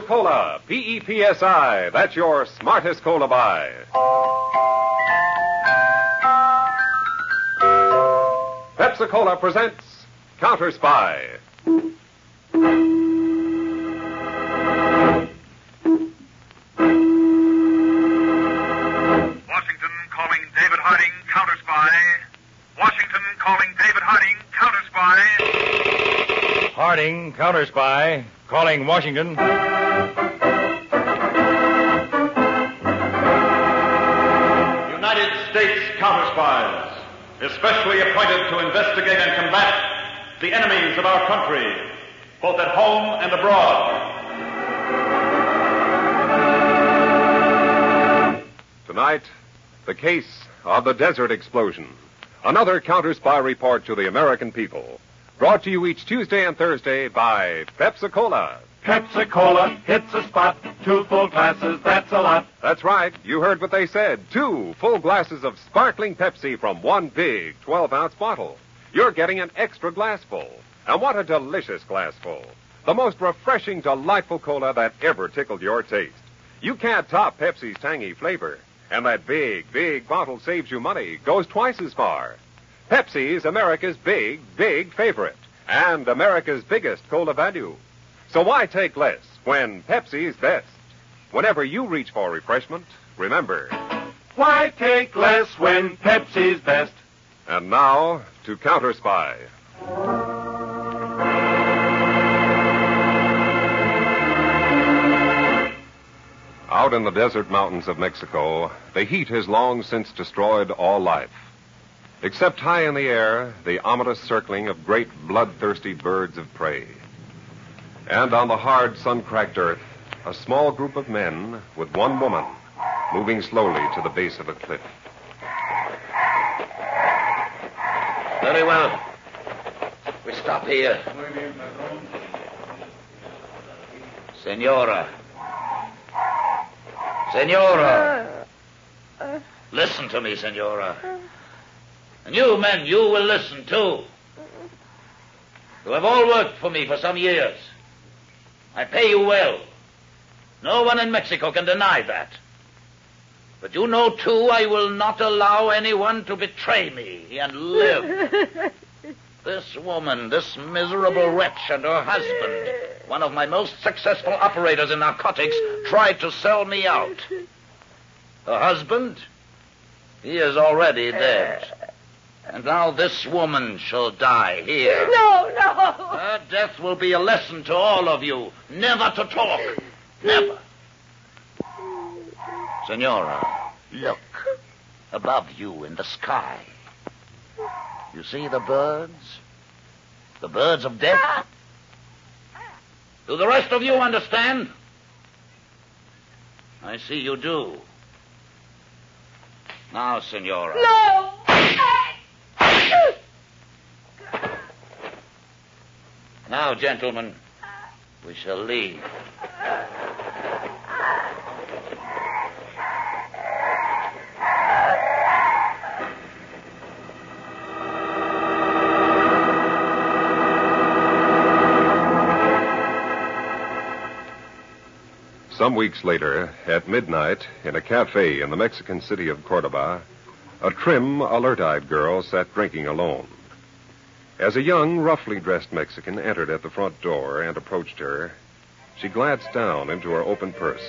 Pepsi Cola, P E P S I. That's your smartest cola buy. Pepsi Cola presents Counter Spy. Washington calling David Harding, counter spy. Washington calling David Harding, counter spy. Harding, counter spy, calling Washington. Especially appointed to investigate and combat the enemies of our country, both at home and abroad. Tonight, the case of the desert explosion. Another counter spy report to the American people. Brought to you each Tuesday and Thursday by Pepsi Cola. Pepsi Cola hits a spot. Two full glasses, that's a lot. That's right. You heard what they said. Two full glasses of sparkling Pepsi from one big 12 ounce bottle. You're getting an extra glassful. And what a delicious glassful. The most refreshing, delightful cola that ever tickled your taste. You can't top Pepsi's tangy flavor. And that big, big bottle saves you money, goes twice as far. Pepsi's America's big, big favorite. And America's biggest cola value. So why take less when Pepsi's best? Whenever you reach for refreshment, remember. Why take less when Pepsi's best? And now to Counter Spy. Out in the desert mountains of Mexico, the heat has long since destroyed all life. Except high in the air, the ominous circling of great bloodthirsty birds of prey. And on the hard, sun cracked earth, a small group of men with one woman moving slowly to the base of a cliff. Very well. We stop here. Senora. Senora. Listen to me, Senora. And you men, you will listen too. You have all worked for me for some years. I pay you well. No one in Mexico can deny that. But you know, too, I will not allow anyone to betray me and live. this woman, this miserable wretch, and her husband, one of my most successful operators in narcotics, tried to sell me out. Her husband, he is already dead. And now this woman shall die here. No, no. Her death will be a lesson to all of you. Never to talk. Never. Senora, look. Above you in the sky. You see the birds? The birds of death? Ah. Do the rest of you understand? I see you do. Now, Senora. No. Ah. Now, gentlemen, we shall leave. Some weeks later, at midnight, in a cafe in the Mexican city of Cordoba, a trim, alert eyed girl sat drinking alone. As a young, roughly dressed Mexican entered at the front door and approached her, she glanced down into her open purse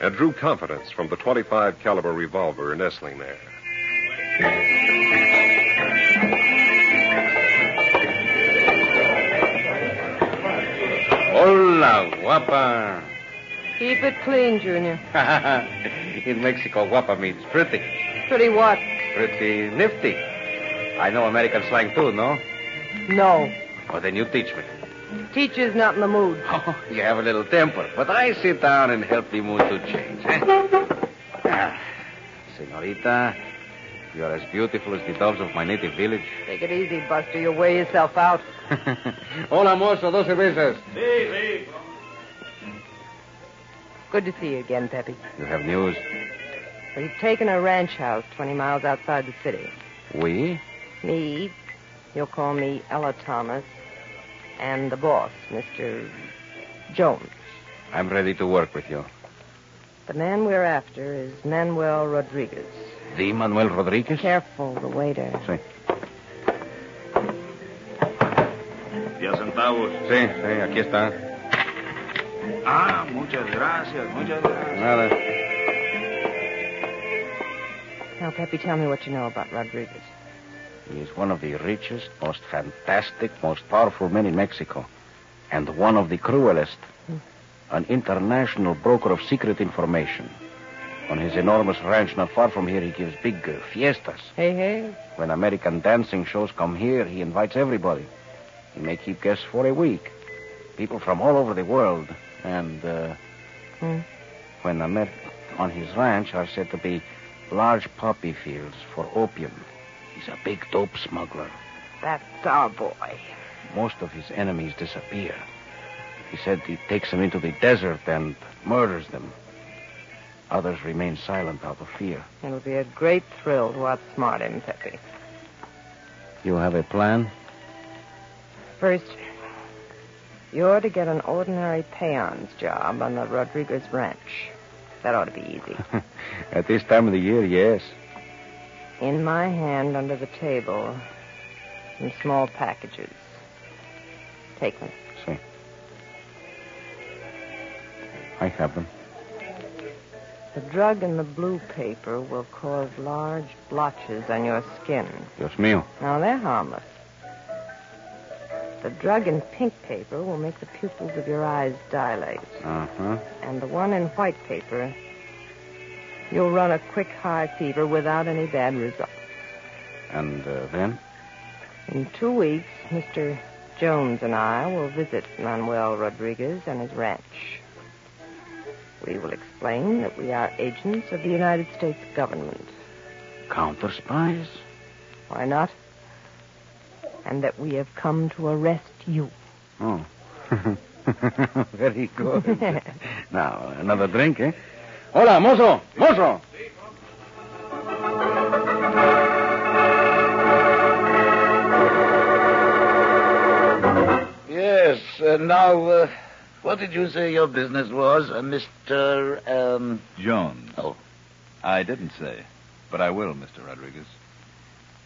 and drew confidence from the 25 caliber revolver nestling there. Hola, guapa. Keep it clean, Junior. In Mexico, guapa means pretty. Pretty what? Pretty nifty. I know American slang too, no? No. Well, then you teach me. Teacher's not in the mood. Oh, you have a little temper, but I sit down and help the mood to change. eh? Ah, senorita, you are as beautiful as the doves of my native village. Take it easy, Buster. You'll wear yourself out. Hola, mozo, dos cervezas. Good to see you again, Pepe. You have news? We've taken a ranch house 20 miles outside the city. We? Me, you'll call me Ella Thomas, and the boss, Mr. Jones. I'm ready to work with you. The man we're after is Manuel Rodriguez. The Manuel Rodriguez? Careful, the waiter. Sí. Ya centavos. Sí, sí, aquí está. Ah, muchas gracias, muchas gracias. Nada. Now, Pepe, tell me what you know about Rodriguez. He is one of the richest, most fantastic, most powerful men in Mexico. And one of the cruelest. An international broker of secret information. On his enormous ranch not far from here, he gives big uh, fiestas. Hey, hey. When American dancing shows come here, he invites everybody. He may keep guests for a week. People from all over the world. And uh, Hmm. when Amer- on his ranch are said to be large poppy fields for opium. He's a big dope smuggler. That's our boy. Most of his enemies disappear. He said he takes them into the desert and murders them. Others remain silent out of fear. It'll be a great thrill to outsmart him, Pepe. You have a plan? First, you're to get an ordinary peon's job on the Rodriguez ranch. That ought to be easy. At this time of the year, yes. In my hand under the table, some small packages. Take them. See. I have them. The drug in the blue paper will cause large blotches on your skin. Dios mío. Now, they're harmless. The drug in pink paper will make the pupils of your eyes dilate. Uh-huh. And the one in white paper, you'll run a quick high fever without any bad results. And uh, then? In two weeks, Mr. Jones and I will visit Manuel Rodriguez and his ranch. We will explain that we are agents of the United States government. Counter spies? Why not? And that we have come to arrest you. Oh. Very good. now, another drink, eh? Hola, mozo! Mozo! Yes, uh, now, uh, what did you say your business was, uh, Mr. Um... Jones. Oh. I didn't say, but I will, Mr. Rodriguez.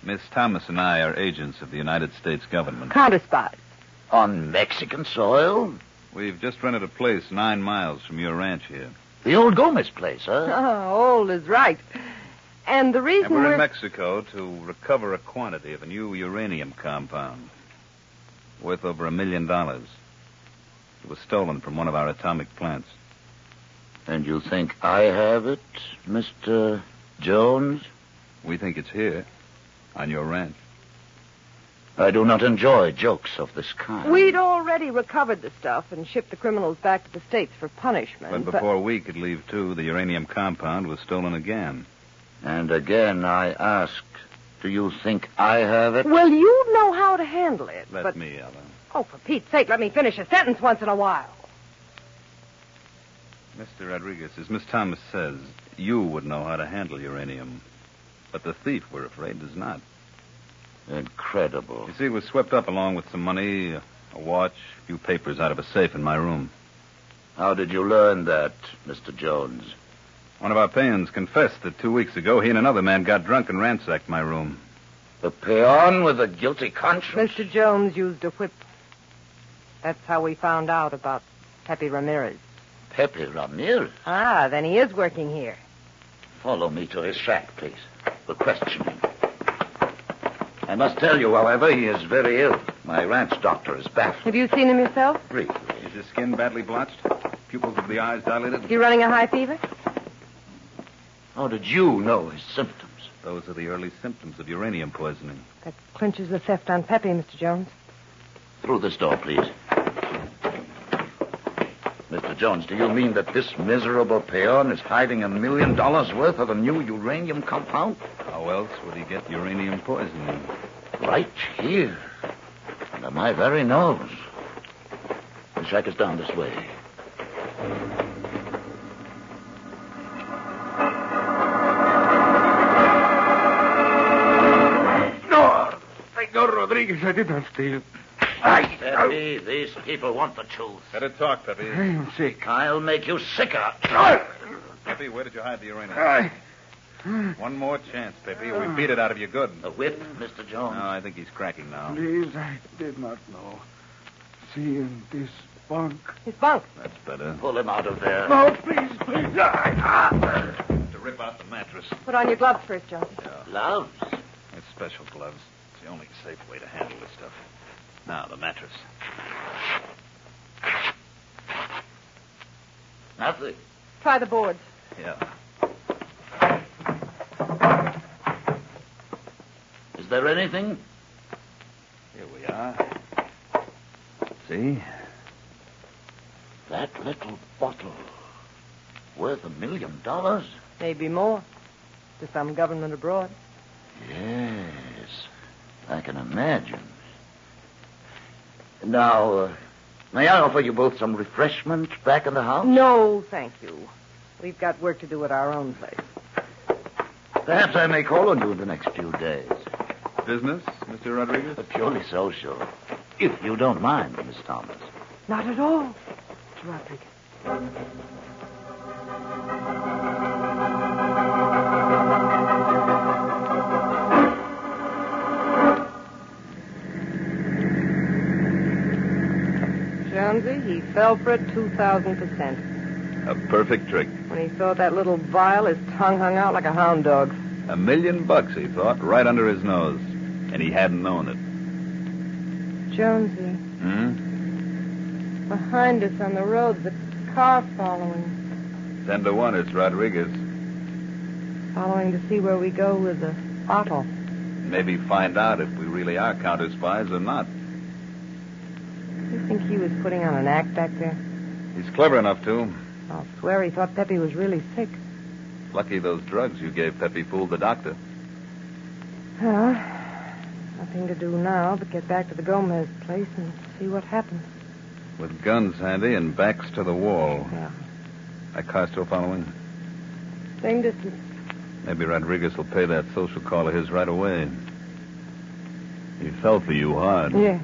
Miss Thomas and I are agents of the United States government. Counter spies. On Mexican soil? We've just rented a place nine miles from your ranch here. The old Gomez place, huh? Oh, old is right. And the reason And we're we're in Mexico to recover a quantity of a new uranium compound worth over a million dollars. It was stolen from one of our atomic plants. And you think I have it, Mr. Jones? We think it's here, on your ranch. I do not enjoy jokes of this kind. We'd already recovered the stuff and shipped the criminals back to the States for punishment. But before we could leave, too, the uranium compound was stolen again. And again, I ask, do you think I have it? Well, you know how to handle it. Let but... me, Ella. Oh, for Pete's sake, let me finish a sentence once in a while. Mr. Rodriguez, as Miss Thomas says, you would know how to handle uranium. But the thief, we're afraid, does not. Incredible. You see, it was swept up along with some money, a watch, a few papers out of a safe in my room. How did you learn that, Mr. Jones? One of our peons confessed that two weeks ago he and another man got drunk and ransacked my room. The peon with a guilty conscience? Mr. Jones used a whip. That's how we found out about Pepe Ramirez. Pepe Ramirez. Ah, then he is working here. Follow me to his shack, please. We'll question him. I must tell you, however, he is very ill. My ranch doctor is baffled. Have you seen him yourself? Briefly. Is his skin badly blotched? Pupils of the eyes dilated? Is he running a high fever? How did you know his symptoms? Those are the early symptoms of uranium poisoning. That clinches the theft on Pepe, Mr. Jones. Through this door, please. Mr. Jones, do you mean that this miserable peon is hiding a million dollars worth of a new uranium compound? How else would he get uranium poisoning? Right here. Under my very nose. The shack is down this way. No, Senor Rodriguez, I did not steal. Pepe, these people want the truth. Better talk, Pepe. I'm sick. I'll make you sicker. Pepe, where did you hide the uranium? I, One more chance, Pepe. We beat it out of you good. The whip, Mr. Jones. No, I think he's cracking now. please, I did not know. Seeing this bunk. His bunk. That's better. Pull him out of there. No, please, please. I, To rip out the mattress. Put on your gloves first, Jones. Gloves. It's special gloves. It's the only safe way to handle this stuff. Now, the mattress. Nothing. Try the boards. Yeah. Is there anything? Here we are. See? That little bottle. Worth a million dollars? Maybe more. To some government abroad. Yes. I can imagine. Now, uh, may I offer you both some refreshment back in the house? No, thank you. We've got work to do at our own place. Perhaps I may call on you in the next few days. Business, Mr. Rodriguez? Uh, purely social. If you don't mind, Miss Thomas. Not at all, Mr. Rodriguez. Jonesy, he fell for it 2,000%. A perfect trick. When he saw that little vial, his tongue hung out like a hound dog. A million bucks, he thought, right under his nose. And he hadn't known it. Jonesy, Hmm? behind us on the road, the car following. Ten to one, it's Rodriguez. Following to see where we go with the bottle. Maybe find out if we really are counter spies or not. Think he was putting on an act back there? He's clever enough to. I'll swear he thought Pepe was really sick. Lucky those drugs you gave Pepe fooled the doctor. Well, nothing to do now but get back to the Gomez place and see what happens. With guns handy and backs to the wall. Yeah. That car still following? Same distance. Maybe Rodriguez will pay that social call of his right away. He fell for you hard. Yeah.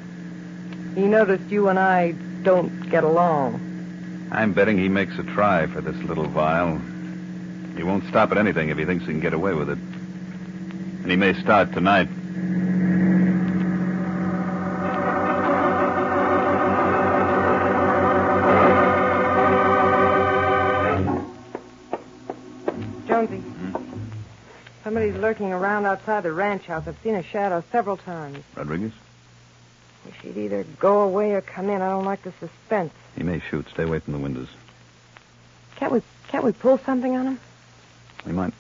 He noticed you and I don't get along. I'm betting he makes a try for this little vial. He won't stop at anything if he thinks he can get away with it. And he may start tonight. Jonesy. Hmm? Somebody's lurking around outside the ranch house. I've seen a shadow several times. Rodriguez? Wish he'd either go away or come in. I don't like the suspense. He may shoot. Stay away from the windows. Can't we can't we pull something on him? We might.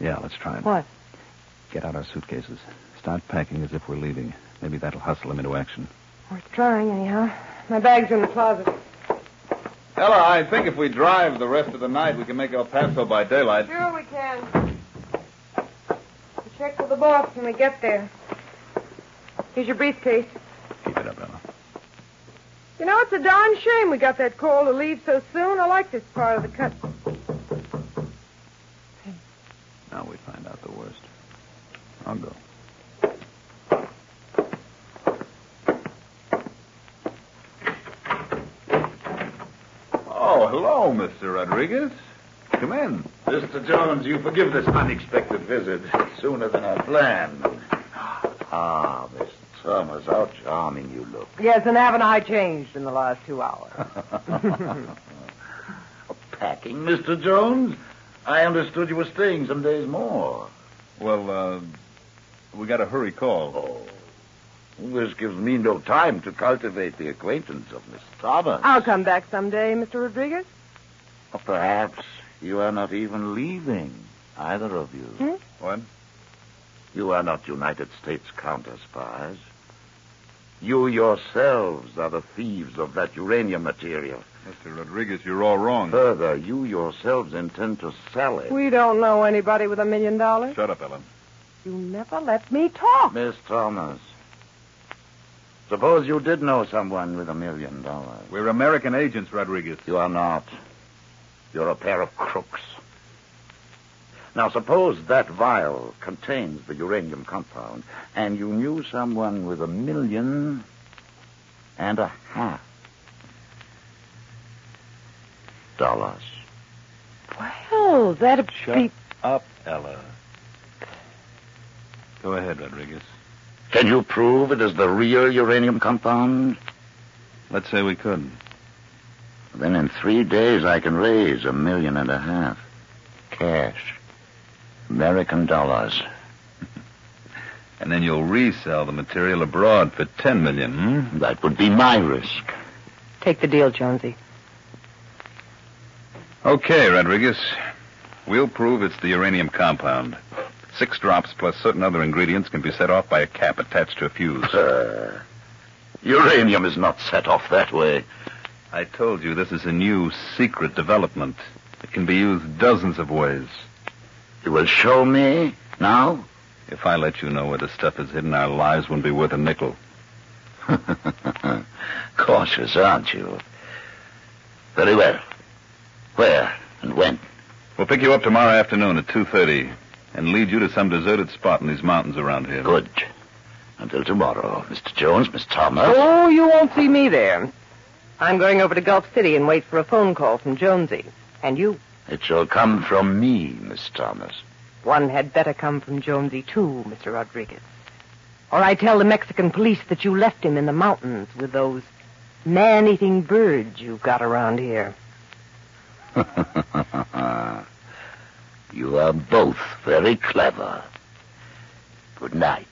Yeah, let's try it. What? Get out our suitcases. Start packing as if we're leaving. Maybe that'll hustle him into action. Worth trying, anyhow. My bags are in the closet. Ella, I think if we drive the rest of the night, we can make El Paso by daylight. Sure we can. We'll check with the boss when we get there. Here's your briefcase. Keep it up, Ella. You know, it's a darn shame we got that call to leave so soon. I like this part of the cut. Now we find out the worst. I'll go. Oh, hello, Mr. Rodriguez. Come in. Mr. Jones, you forgive this unexpected visit sooner than I planned. Ah, Miss Thomas, how charming you look. Yes, and haven't I changed in the last two hours? Packing, Mr. Jones? I understood you were staying some days more. Well, uh, we got a hurry call. Oh. This gives me no time to cultivate the acquaintance of Miss Thomas. I'll come back someday, Mr. Rodriguez. Or perhaps you are not even leaving, either of you. Hmm? What? You are not United States counter spies. You yourselves are the thieves of that uranium material. Mr. Rodriguez, you're all wrong. Further, you yourselves intend to sell it. We don't know anybody with a million dollars. Shut up, Ellen. You never let me talk. Miss Thomas, suppose you did know someone with a million dollars. We're American agents, Rodriguez. You are not. You're a pair of crooks. Now, suppose that vial contains the uranium compound, and you knew someone with a million and a half dollars. Well, that'd Shut be. up, Ella. Go ahead, Rodriguez. Can you prove it is the real uranium compound? Let's say we could. Then in three days I can raise a million and a half. Cash. American dollars. And then you'll resell the material abroad for ten million, hmm? That would be my risk. Take the deal, Jonesy. Okay, Rodriguez. We'll prove it's the uranium compound. Six drops plus certain other ingredients can be set off by a cap attached to a fuse. Uh, uranium is not set off that way. I told you this is a new secret development. It can be used dozens of ways. You will show me now? If I let you know where the stuff is hidden, our lives wouldn't be worth a nickel. Cautious, aren't you? Very well. Where and when? We'll pick you up tomorrow afternoon at 2.30 and lead you to some deserted spot in these mountains around here. Good. Until tomorrow, Mr. Jones, Miss Thomas. Oh, you won't see me there. I'm going over to Gulf City and wait for a phone call from Jonesy. And you. It shall come from me, Miss Thomas. One had better come from Jonesy, too, Mr. Rodriguez. Or I tell the Mexican police that you left him in the mountains with those man-eating birds you've got around here. you are both very clever. Good night.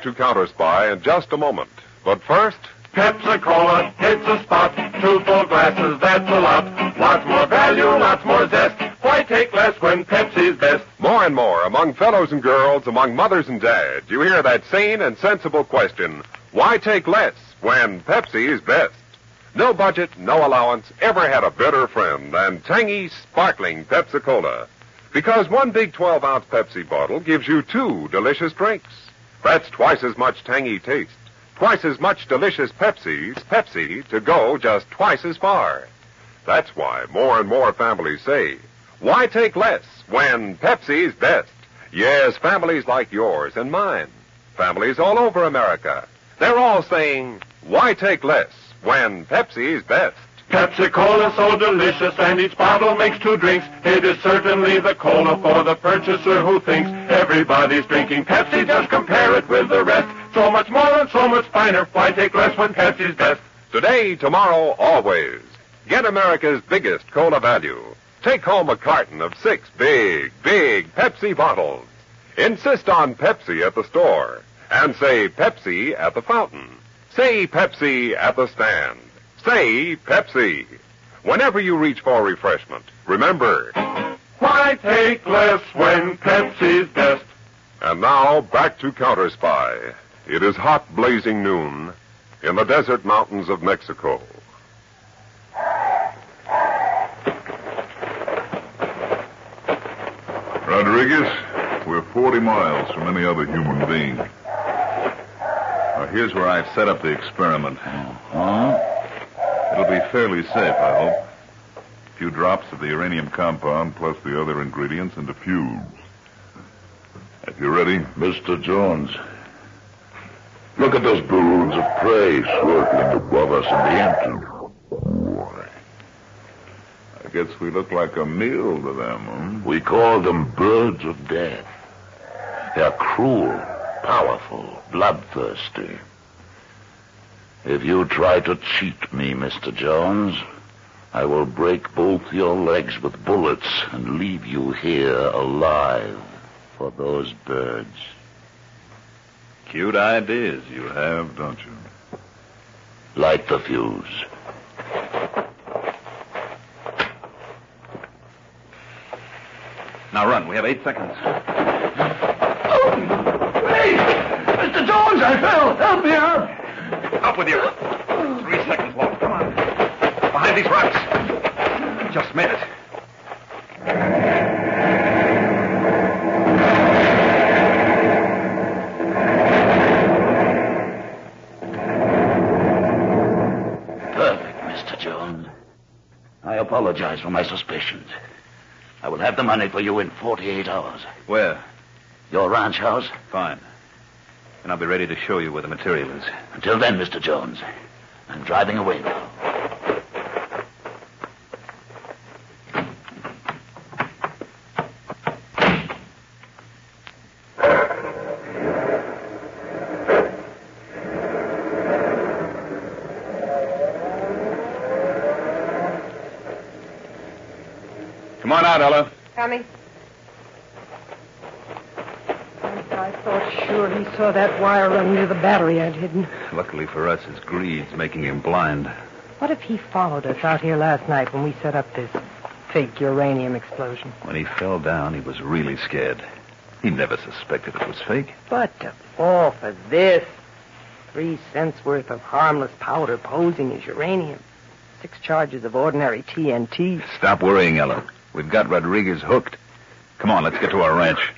Back to Counter Spy in just a moment. But first, Pepsi-Cola hits the spot. Two full glasses, that's a lot. Lots more value, lots more zest. Why take less when Pepsi's best? more and more among fellows and girls, among mothers and dads, you hear that sane and sensible question why take less when Pepsi's best? No budget, no allowance ever had a better friend than tangy, sparkling Pepsi Cola. Because one big 12 ounce Pepsi bottle gives you two delicious drinks. That's twice as much tangy taste, twice as much delicious Pepsi's Pepsi to go just twice as far. That's why more and more families say, why take less when Pepsi's best? Yes, families like yours and mine. Families all over America. They're all saying, why take less when Pepsi's best? Pepsi-Cola so delicious and each bottle makes two drinks. It is certainly the cola for the purchaser who thinks everybody's drinking Pepsi. Just compare it with the rest. So much more and so much finer. Why take less when Pepsi's best? Today, tomorrow, always. Get America's biggest cola value. Take home a carton of six big, big Pepsi bottles. Insist on Pepsi at the store. And say Pepsi at the fountain. Say Pepsi at the stand. Say Pepsi. Whenever you reach for refreshment, remember. Why take less when Pepsi's best? And now, back to Counter Spy. It is hot, blazing noon in the desert mountains of Mexico. Rodriguez, we're 40 miles from any other human being. Now, here's where I've set up the experiment. Huh? It'll be fairly safe, I hope. A few drops of the uranium compound plus the other ingredients into fuse. If you're ready, Mr. Jones, look at those balloons of prey swirling above us in the empty. I guess we look like a meal to them, huh? We call them birds of death. They're cruel, powerful, bloodthirsty. If you try to cheat me, Mr. Jones, I will break both your legs with bullets and leave you here alive for those birds. Cute ideas you have, don't you? Light the fuse. Now run. We have eight seconds. Hey! Mr. Jones, I fell! Help me out! Up with you. Three seconds left. Come on. Behind these rocks. Just made it. Perfect, Mr. Jones. I apologize for my suspicions. I will have the money for you in 48 hours. Where? Your ranch house? Fine. And I'll be ready to show you where the material is. Until then, Mr. Jones, I'm driving away now. Come on out, Ella. Coming. I thought sure he saw that wire run near the battery I'd hidden. Luckily for us, his greed's making him blind. What if he followed us out here last night when we set up this fake uranium explosion? When he fell down, he was really scared. He never suspected it was fake. But to fall for this. Three cents worth of harmless powder posing as uranium. Six charges of ordinary TNT. Stop worrying, Ella. We've got Rodriguez hooked. Come on, let's get to our ranch.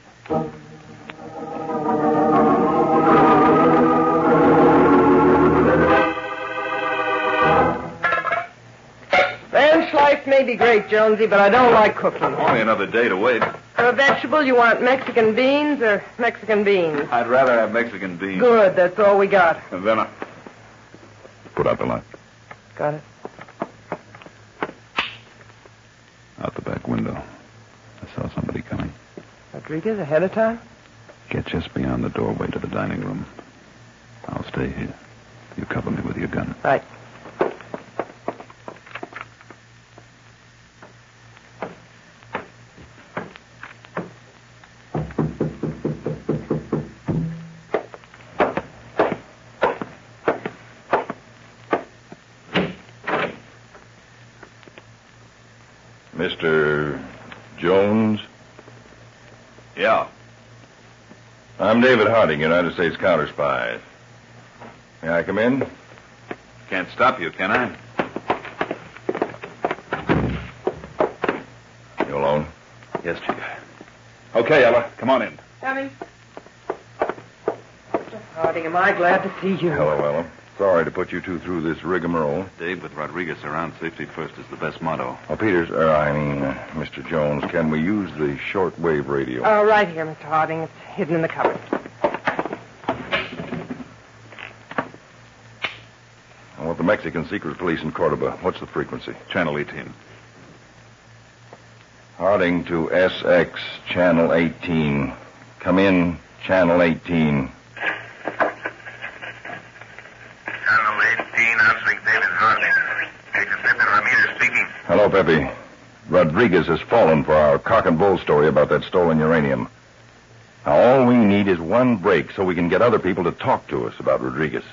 May be great, Jonesy, but I don't like cooking. Only another day to wait. For a vegetable, you want Mexican beans or Mexican beans? I'd rather have Mexican beans. Good, that's all we got. And then I... Put out the light. Got it. Out the back window. I saw somebody coming. Rodriguez ahead of time? Get just beyond the doorway to the dining room. I'll stay here. You cover me with your gun. Right. David Harding, United States counter spy. May I come in? Can't stop you, can I? You alone? Yes, Chief. Okay, Ella, come on in. Coming. Mr. Harding, am I glad to see you. Hello, Ella. Sorry to put you two through this rigmarole. Dave, with Rodriguez around, safety first is the best motto. Oh, Peters, uh, I mean, uh, Mr. Jones, can we use the shortwave radio? Oh, right here, Mr. Harding. It's hidden in the cupboard. I want the Mexican secret police in Cordoba. What's the frequency? Channel 18. Harding to SX, channel 18. Come in, channel 18. Channel 18, answering David Harding. Agent Pepe Ramirez speaking. Hello, Pepe. Rodriguez has fallen for our cock and bull story about that stolen uranium. Now, all we need is one break so we can get other people to talk to us about Rodriguez.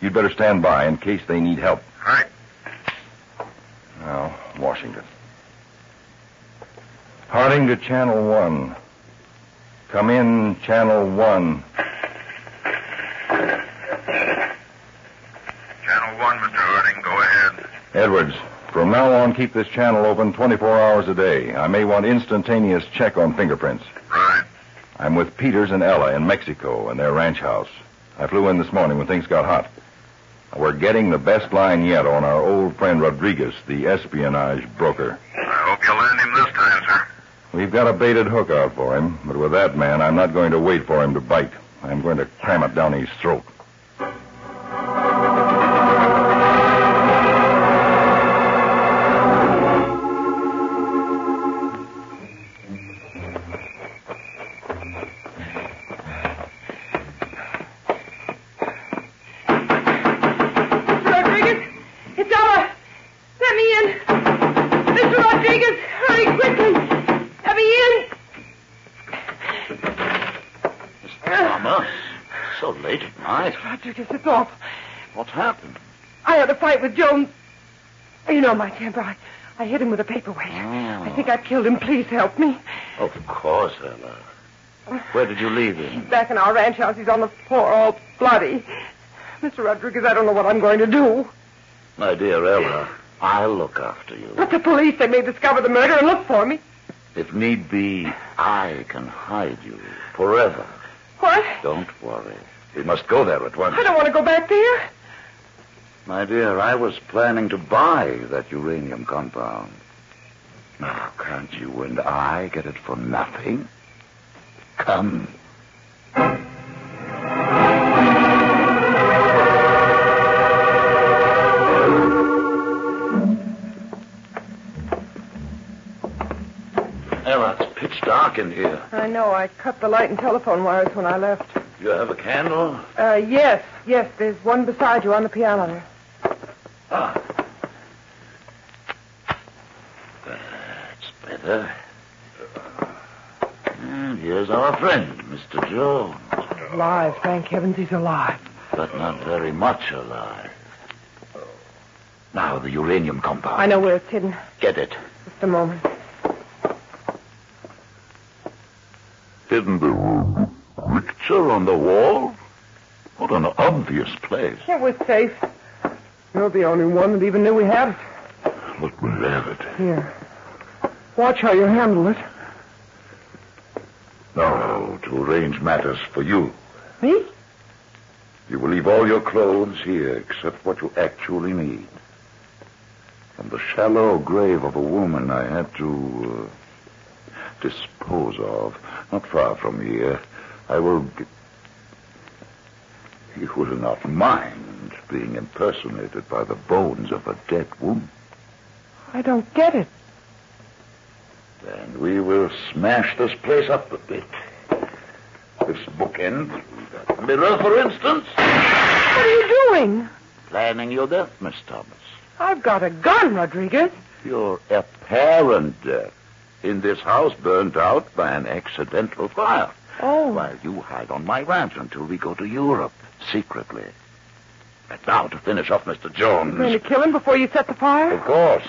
You'd better stand by in case they need help. Right. Now, Washington. Harding to Channel 1. Come in, Channel 1. Channel 1, Mr. Harding, go ahead. Edwards, from now on, keep this channel open 24 hours a day. I may want instantaneous check on fingerprints. Right. I'm with Peters and Ella in Mexico in their ranch house. I flew in this morning when things got hot. We're getting the best line yet on our old friend Rodriguez, the espionage broker. I hope you'll land him this time, sir. We've got a baited hook out for him, but with that man, I'm not going to wait for him to bite. I'm going to cram it down his throat. I had a fight with Jones. You know my temper. I, I hit him with a paperweight. I think I've killed him. Please help me. Of course, Ella. Where did you leave him? Back in our ranch house, he's on the floor, all bloody. Mr. Rodriguez, I don't know what I'm going to do. My dear Ella, I'll look after you. But the police, they may discover the murder and look for me. If need be, I can hide you forever. What? Don't worry. We must go there at once. I don't want to go back there. My dear, I was planning to buy that uranium compound. Now, can't you and I get it for nothing? Come. Ella, it's pitch dark in here. I know. I cut the light and telephone wires when I left. You have a candle? Uh, yes, yes. There's one beside you on the piano there. Ah. That's better. And here's our friend, Mr. Jones. Alive. Thank heavens he's alive. But not very much alive. Now, the uranium compound. I know where it's hidden. Get it. Just a moment. Hidden the picture on the wall? What an obvious place. It was safe. You're the only one that even knew we had it. But we'll have it. Here. Watch how you handle it. No, to arrange matters for you. Me? You will leave all your clothes here except what you actually need. From the shallow grave of a woman I had to uh, dispose of, not far from here, I will. G- you will not mind being impersonated by the bones of a dead woman. I don't get it. Then we will smash this place up a bit. This bookend, that mirror, for instance. What are you doing? Planning your death, Miss Thomas. I've got a gun, Rodriguez. Your apparent death in this house burned out by an accidental fire. Oh. While you hide on my ranch until we go to Europe, secretly. And now to finish off Mr. Jones. Going to kill him before you set the fire? Of course.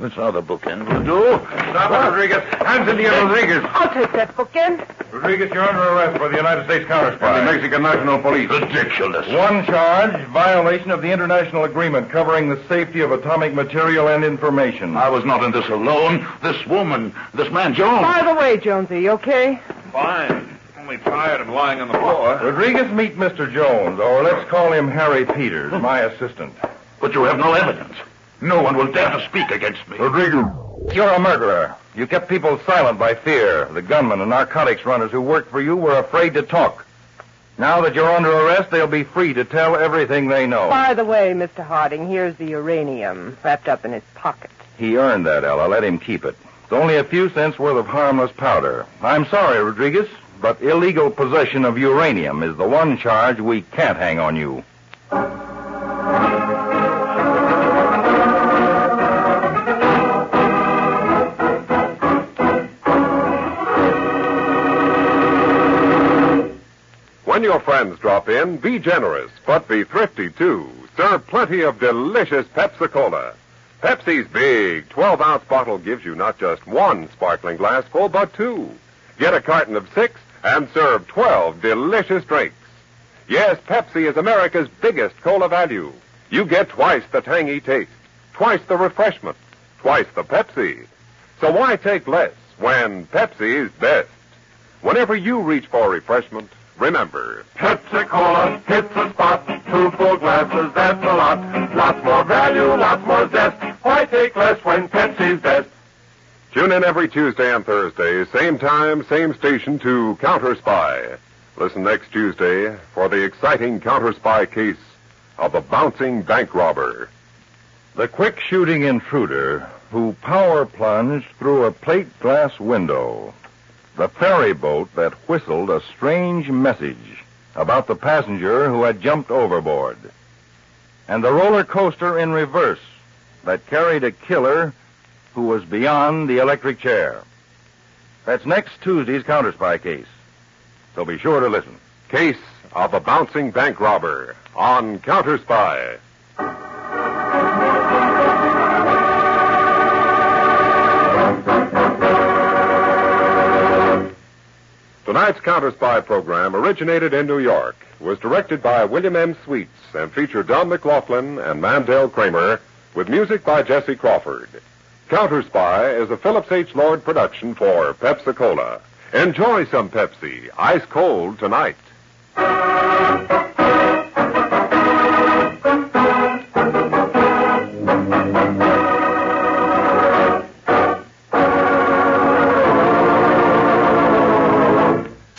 This other bookend will do. Stop it, Rodriguez. Hands in the air, Rodriguez. I'll take that bookend. Rodriguez, you're under arrest for the United States counter spy. The Mexican National Police. Ridiculous. One charge, violation of the international agreement covering the safety of atomic material and information. I was not in this alone. This woman, this man Jones. By the way, Jonesy, you okay? Fine. Only tired of lying on the floor. Rodriguez, meet Mr. Jones, or let's call him Harry Peters, my assistant. But you have no evidence. No one will dare to speak against me. Rodriguez. You're a murderer. You kept people silent by fear. The gunmen and narcotics runners who worked for you were afraid to talk. Now that you're under arrest, they'll be free to tell everything they know. By the way, Mr. Harding, here's the uranium wrapped up in his pocket. He earned that, Ella. Let him keep it. It's only a few cents worth of harmless powder. I'm sorry, Rodriguez, but illegal possession of uranium is the one charge we can't hang on you. When your friends drop in, be generous, but be thrifty too. Serve plenty of delicious Pepsi Cola. Pepsi's big 12 ounce bottle gives you not just one sparkling glass full, but two. Get a carton of six and serve 12 delicious drinks. Yes, Pepsi is America's biggest cola value. You get twice the tangy taste, twice the refreshment, twice the Pepsi. So why take less when Pepsi is best? Whenever you reach for refreshment, remember, Pepsi Cola hits the spot. Two full glasses, that's a lot. Lots more value, lots more zest. Why take less when Pepsi's best? Tune in every Tuesday and Thursday, same time, same station to Counter Spy. Listen next Tuesday for the exciting Counter Spy case of the bouncing bank robber. The quick shooting intruder who power plunged through a plate glass window. The ferry boat that whistled a strange message about the passenger who had jumped overboard. And the roller coaster in reverse that carried a killer who was beyond the electric chair. That's next Tuesday's Counter Spy case. So be sure to listen. Case of a bouncing bank robber on Counter Spy. Tonight's Counter Spy program originated in New York, was directed by William M. Sweets, and featured Don McLaughlin and Mandel Kramer, with music by Jesse Crawford. Counter Spy is a Phillips H. Lord production for Pepsi Cola. Enjoy some Pepsi, ice cold tonight.